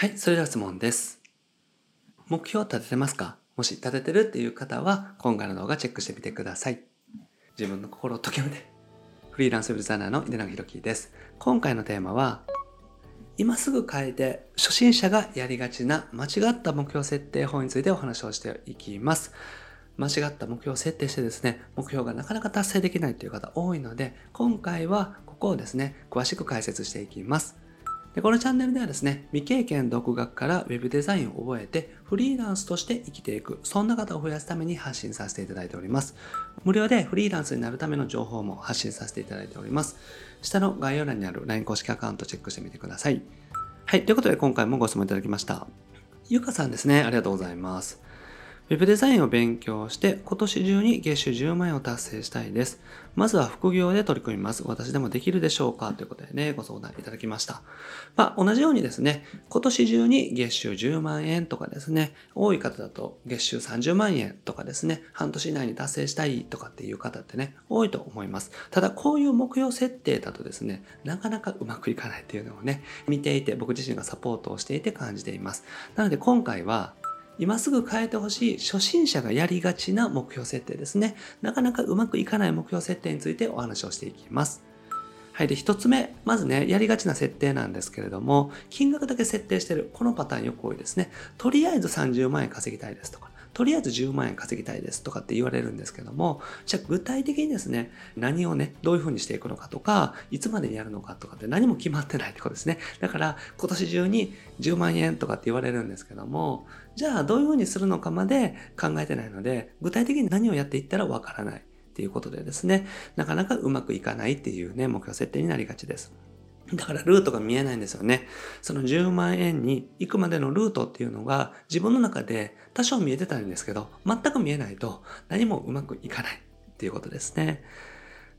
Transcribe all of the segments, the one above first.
はい、それでは質問です。目標を立ててますか？もし立ててるっていう方は、今回の動画チェックしてみてください。自分の心を解けるで。フリーランスウェブデザイナーの井出永弘樹です。今回のテーマは、今すぐ変えて初心者がやりがちな間違った目標設定法についてお話をしていきます。間違った目標を設定してですね、目標がなかなか達成できないという方多いので、今回はここをですね、詳しく解説していきます。でこのチャンネルではですね、未経験独学から Web デザインを覚えてフリーランスとして生きていく、そんな方を増やすために発信させていただいております。無料でフリーランスになるための情報も発信させていただいております。下の概要欄にある LINE 公式アカウントチェックしてみてください。はい、ということで今回もご質問いただきました。ゆかさんですね、ありがとうございます。ウェブデザインを勉強して今年中に月収10万円を達成したいです。まずは副業で取り組みます。私でもできるでしょうかということでね、ご相談いただきました。まあ、同じようにですね、今年中に月収10万円とかですね、多い方だと月収30万円とかですね、半年以内に達成したいとかっていう方ってね、多いと思います。ただ、こういう目標設定だとですね、なかなかうまくいかないっていうのをね、見ていて、僕自身がサポートをしていて感じています。なので今回は、今すぐ変えてほしい初心者がやりがちな目標設定ですね。なかなかうまくいかない目標設定についてお話をしていきます。はい。で、一つ目。まずね、やりがちな設定なんですけれども、金額だけ設定してる。このパターンよく多いですね。とりあえず30万円稼ぎたいですとか。とりあえず10万円稼ぎたいですとかって言われるんですけども、じゃあ具体的にですね、何をね、どういうふうにしていくのかとか、いつまでにやるのかとかって何も決まってないってことですね。だから今年中に10万円とかって言われるんですけども、じゃあどういうふうにするのかまで考えてないので、具体的に何をやっていったらわからないっていうことでですね、なかなかうまくいかないっていうね、目標設定になりがちです。だからルートが見えないんですよね。その10万円に行くまでのルートっていうのが自分の中で多少見えてたんですけど、全く見えないと何もうまくいかないっていうことですね。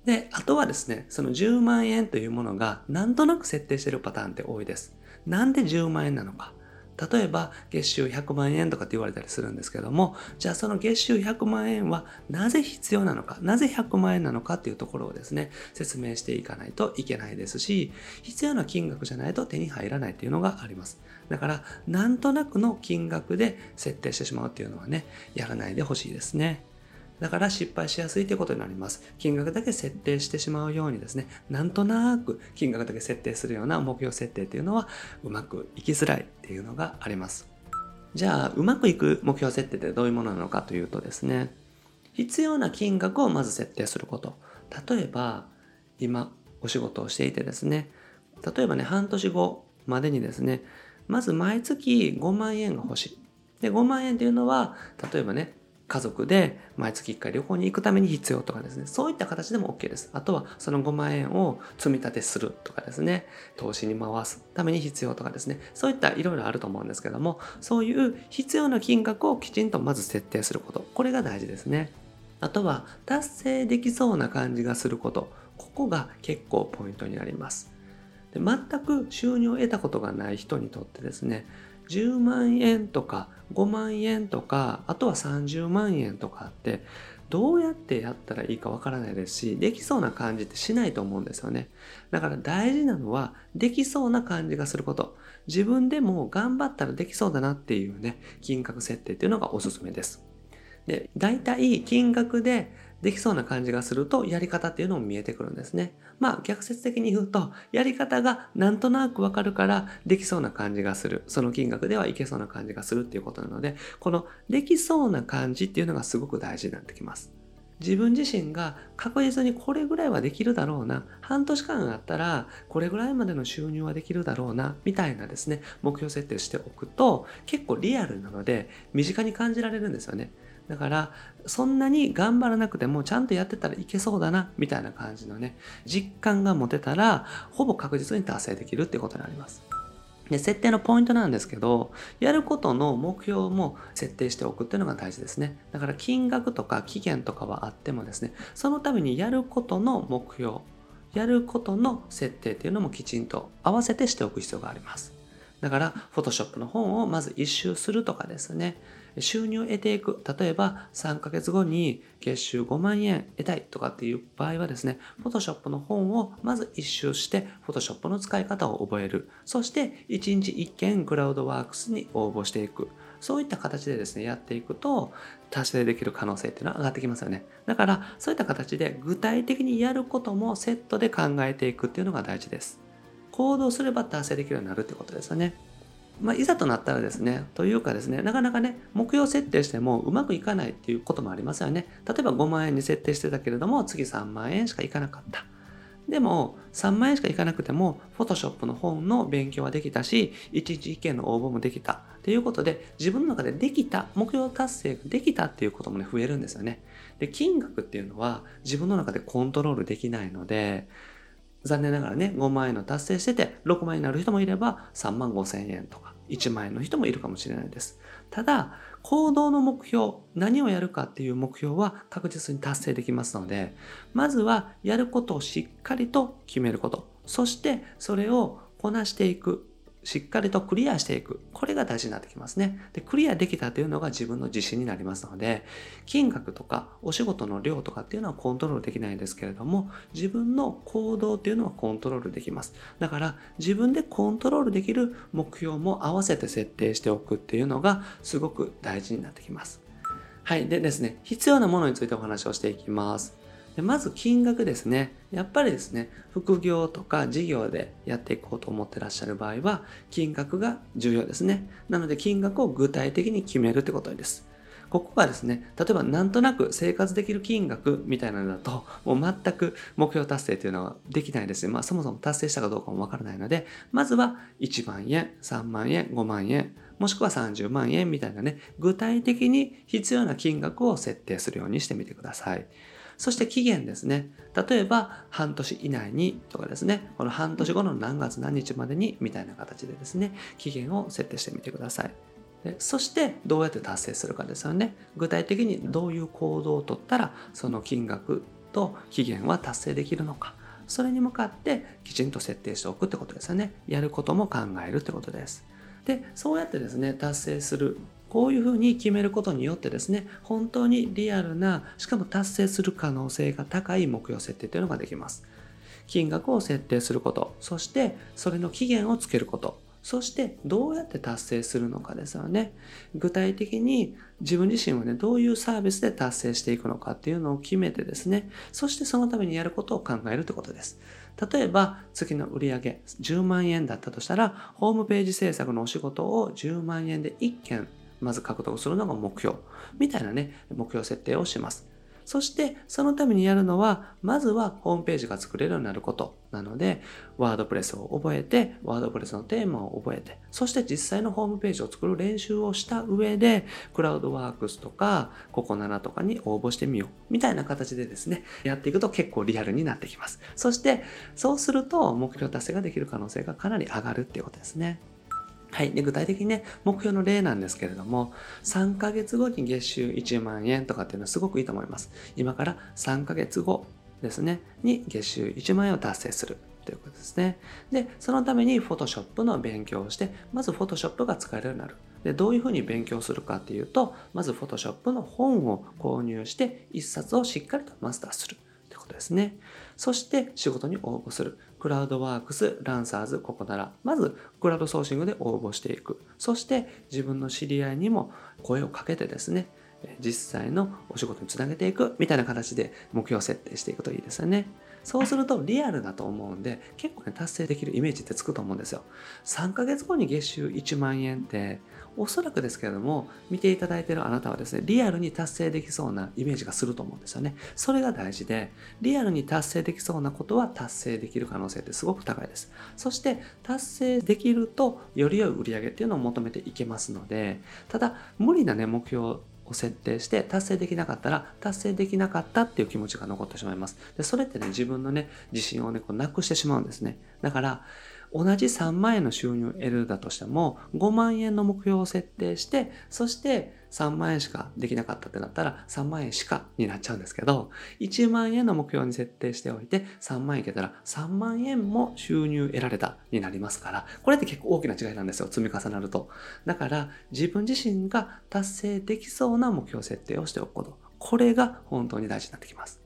で、あとはですね、その10万円というものがなんとなく設定してるパターンって多いです。なんで10万円なのか。例えば月収100万円とかって言われたりするんですけども、じゃあその月収100万円はなぜ必要なのか、なぜ100万円なのかっていうところをですね、説明していかないといけないですし、必要な金額じゃないと手に入らないっていうのがあります。だから、なんとなくの金額で設定してしまうっていうのはね、やらないでほしいですね。だから失敗しやすいということになります。金額だけ設定してしまうようにですね、なんとなく金額だけ設定するような目標設定っていうのはうまくいきづらいっていうのがあります。じゃあ、うまくいく目標設定ってどういうものなのかというとですね、必要な金額をまず設定すること。例えば、今お仕事をしていてですね、例えばね、半年後までにですね、まず毎月5万円が欲しい。で、5万円っていうのは、例えばね、家族で毎月1回旅行に行くために必要とかですね、そういった形でも OK です。あとはその5万円を積み立てするとかですね、投資に回すために必要とかですね、そういったいろいろあると思うんですけども、そういう必要な金額をきちんとまず設定すること、これが大事ですね。あとは達成できそうな感じがすること、ここが結構ポイントになります。で全く収入を得たことがない人にとってですね、10万円とか5万円とかあとは30万円とかってどうやってやったらいいかわからないですしできそうな感じってしないと思うんですよね。だから大事なのはできそうな感じがすること。自分でも頑張ったらできそうだなっていうね金額設定っていうのがおすすめです。で大体金額でできそうな感じがすると、やり方っていうのも見えてくるんですね。まあ、逆説的に言うと、やり方がなんとなくわかるから、できそうな感じがする。その金額ではいけそうな感じがするっていうことなので、このできそうな感じっていうのがすごく大事になってきます。自分自身が確実にこれぐらいはできるだろうな、半年間あったらこれぐらいまでの収入はできるだろうな、みたいなですね、目標設定しておくと結構リアルなので身近に感じられるんですよね。だからそんなに頑張らなくてもちゃんとやってたらいけそうだなみたいな感じのね実感が持てたらほぼ確実に達成できるっていうことになります。で設定のポイントなんですけどやることの目標も設定しておくっていうのが大事ですねだから金額とか期限とかはあってもですねそのためにやることの目標やることの設定っていうのもきちんと合わせてしておく必要がありますだから、Photoshop の本をまず一周するとかですね、収入を得ていく。例えば、3ヶ月後に月収5万円得たいとかっていう場合はですね、Photoshop の本をまず一周して、Photoshop の使い方を覚える。そして、1日1件クラウドワークスに応募していく。そういった形でですね、やっていくと、達成できる可能性っていうのは上がってきますよね。だから、そういった形で具体的にやることもセットで考えていくっていうのが大事です。行動すれば達成できるようになるってことですよね。まあ、いざとなったらですね、というかですね、なかなかね、目標設定してもうまくいかないっていうこともありますよね。例えば5万円に設定してたけれども、次3万円しかいかなかった。でも、3万円しかいかなくても、Photoshop の本の勉強はできたし、1日1件の応募もできた。ということで、自分の中でできた、目標達成ができたっていうこともね、増えるんですよね。で、金額っていうのは自分の中でコントロールできないので、残念ながらね、5万円の達成してて、6万円になる人もいれば、3万5千円とか、1万円の人もいるかもしれないです。ただ、行動の目標、何をやるかっていう目標は確実に達成できますので、まずはやることをしっかりと決めること、そしてそれをこなしていくしっかりとクリアしていく。これが大事になってきますね。で、クリアできたというのが自分の自信になりますので、金額とかお仕事の量とかっていうのはコントロールできないんですけれども、自分の行動っていうのはコントロールできます。だから、自分でコントロールできる目標も合わせて設定しておくっていうのがすごく大事になってきます。はい。でですね、必要なものについてお話をしていきます。でまず金額ですね。やっぱりですね、副業とか事業でやっていこうと思ってらっしゃる場合は、金額が重要ですね。なので金額を具体的に決めるってことです。ここがですね、例えばなんとなく生活できる金額みたいなのだと、もう全く目標達成というのはできないですね。まあそもそも達成したかどうかもわからないので、まずは1万円、3万円、5万円、もしくは30万円みたいなね、具体的に必要な金額を設定するようにしてみてください。そして期限ですね。例えば、半年以内にとかですね、この半年後の何月何日までにみたいな形でですね、期限を設定してみてください。でそしてどうやって達成するかですよね。具体的にどういう行動をとったらその金額と期限は達成できるのか。それに向かってきちんと設定しておくってことですよね。やることも考えるってことです。で、そうやってですね、達成するこういうふうに決めることによってですね、本当にリアルな、しかも達成する可能性が高い目標設定というのができます。金額を設定すること、そしてそれの期限をつけること、そしてどうやって達成するのかですよね。具体的に自分自身はね、どういうサービスで達成していくのかっていうのを決めてですね、そしてそのためにやることを考えるってことです。例えば、月の売上10万円だったとしたら、ホームページ制作のお仕事を10万円で1件まず獲得するのが目標。みたいなね、目標設定をします。そして、そのためにやるのは、まずはホームページが作れるようになることなので、ワードプレスを覚えて、ワードプレスのテーマを覚えて、そして実際のホームページを作る練習をした上で、クラウドワークスとか、ココナラとかに応募してみよう。みたいな形でですね、やっていくと結構リアルになってきます。そして、そうすると目標達成ができる可能性がかなり上がるっていうことですね。はい。で、具体的にね、目標の例なんですけれども、3ヶ月後に月収1万円とかっていうのはすごくいいと思います。今から3ヶ月後ですね、に月収1万円を達成する。ということですね。で、そのために Photoshop の勉強をして、まず Photoshop が使えるようになる。で、どういうふうに勉強するかっていうと、まず Photoshop の本を購入して、1冊をしっかりとマスターする。ってことですね。そして仕事に応募する。クラウドワークス、ランサーズ、ここなら、まずクラウドソーシングで応募していく。そして自分の知り合いにも声をかけてですね、実際のお仕事につなげていくみたいな形で目標設定していくといいですよね。そうするとリアルだと思うんで結構ね達成できるイメージってつくと思うんですよ。3ヶ月後に月収1万円っておそらくですけれども、見ていただいているあなたはですね、リアルに達成できそうなイメージがすると思うんですよね。それが大事で、リアルに達成できそうなことは達成できる可能性ってすごく高いです。そして、達成できると、より良い売り上げっていうのを求めていけますので、ただ、無理なね、目標を設定して達成できなかったら達成できなかったっていう気持ちが残ってしまいます。でそれってね、自分のね、自信をね、こうなくしてしまうんですね。だから、同じ3万円の収入を得るだとしても、5万円の目標を設定して、そして3万円しかできなかったってなったら3万円しかになっちゃうんですけど、1万円の目標に設定しておいて3万円いけたら3万円も収入得られたになりますから、これって結構大きな違いなんですよ。積み重なると。だから自分自身が達成できそうな目標設定をしておくこと。これが本当に大事になってきます。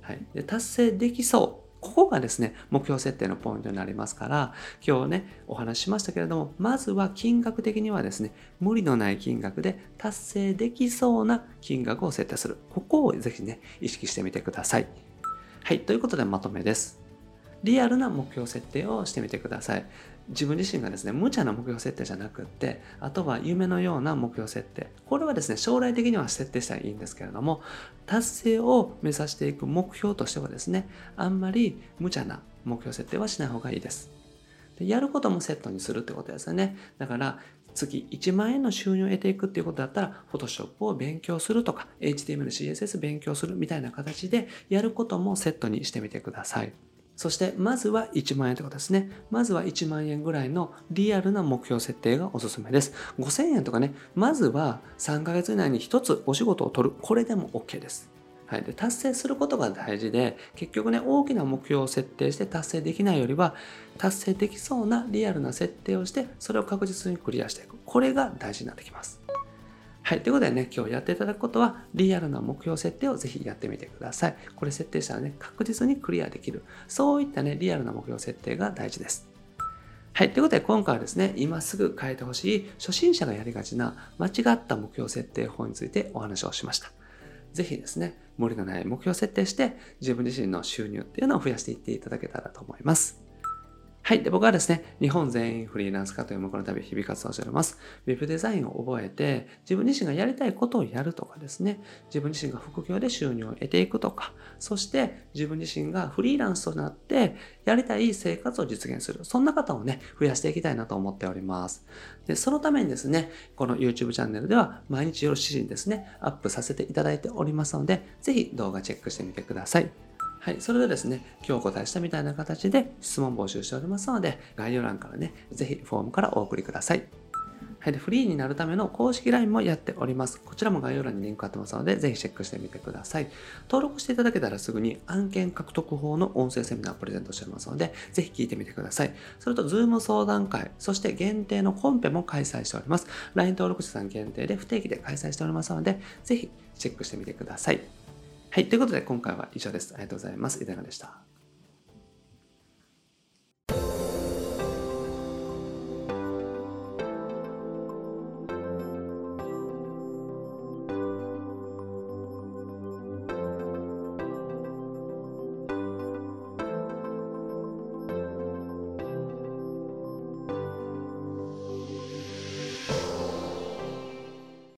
はい。で達成できそうここがですね、目標設定のポイントになりますから、今日ね、お話ししましたけれども、まずは金額的にはですね、無理のない金額で達成できそうな金額を設定する。ここをぜひね、意識してみてください。はい、ということでまとめです。リアルな目標設定をしてみてください。自分自身がですね、無茶な目標設定じゃなくって、あとは夢のような目標設定。これはですね、将来的には設定したらいいんですけれども、達成を目指していく目標としてはですね、あんまり無茶な目標設定はしない方がいいです。でやることもセットにするってことですよね。だから、月1万円の収入を得ていくっていうことだったら、Photoshop を勉強するとか、HTML、CSS 勉強するみたいな形で、やることもセットにしてみてください。そしてまずは1万円ということですね。まずは1万円ぐらいのリアルな目標設定がおすすめです。5000円とかね、まずは3ヶ月以内に1つお仕事を取る。これでも OK です。はい、で達成することが大事で結局ね大きな目標を設定して達成できないよりは達成できそうなリアルな設定をしてそれを確実にクリアしていくこれが大事になってきますはい。ということでね、今日やっていただくことは、リアルな目標設定をぜひやってみてください。これ設定したらね、確実にクリアできる。そういったね、リアルな目標設定が大事です。はい。ということで、今回はですね、今すぐ変えてほしい初心者がやりがちな間違った目標設定法についてお話をしました。ぜひですね、無理のない目標設定して、自分自身の収入っていうのを増やしていっていただけたらと思います。はい。で、僕はですね、日本全員フリーランス化という目のため日々活動しております。ウェブデザインを覚えて、自分自身がやりたいことをやるとかですね、自分自身が副業で収入を得ていくとか、そして自分自身がフリーランスとなって、やりたい生活を実現する。そんな方をね、増やしていきたいなと思っております。で、そのためにですね、この YouTube チャンネルでは毎日夜7時にですね、アップさせていただいておりますので、ぜひ動画チェックしてみてください。はい、それでですね、今日お答えしたみたいな形で質問募集しておりますので、概要欄からね、ぜひフォームからお送りください。はい、でフリーになるための公式 LINE もやっております。こちらも概要欄にリンク貼ってますので、ぜひチェックしてみてください。登録していただけたらすぐに案件獲得法の音声セミナーをプレゼントしておりますので、ぜひ聞いてみてください。それと、Zoom 相談会、そして限定のコンペも開催しております。LINE 登録者さん限定で不定期で開催しておりますので、ぜひチェックしてみてください。はい。ということで、今回は以上です。ありがとうございます。いかがでした？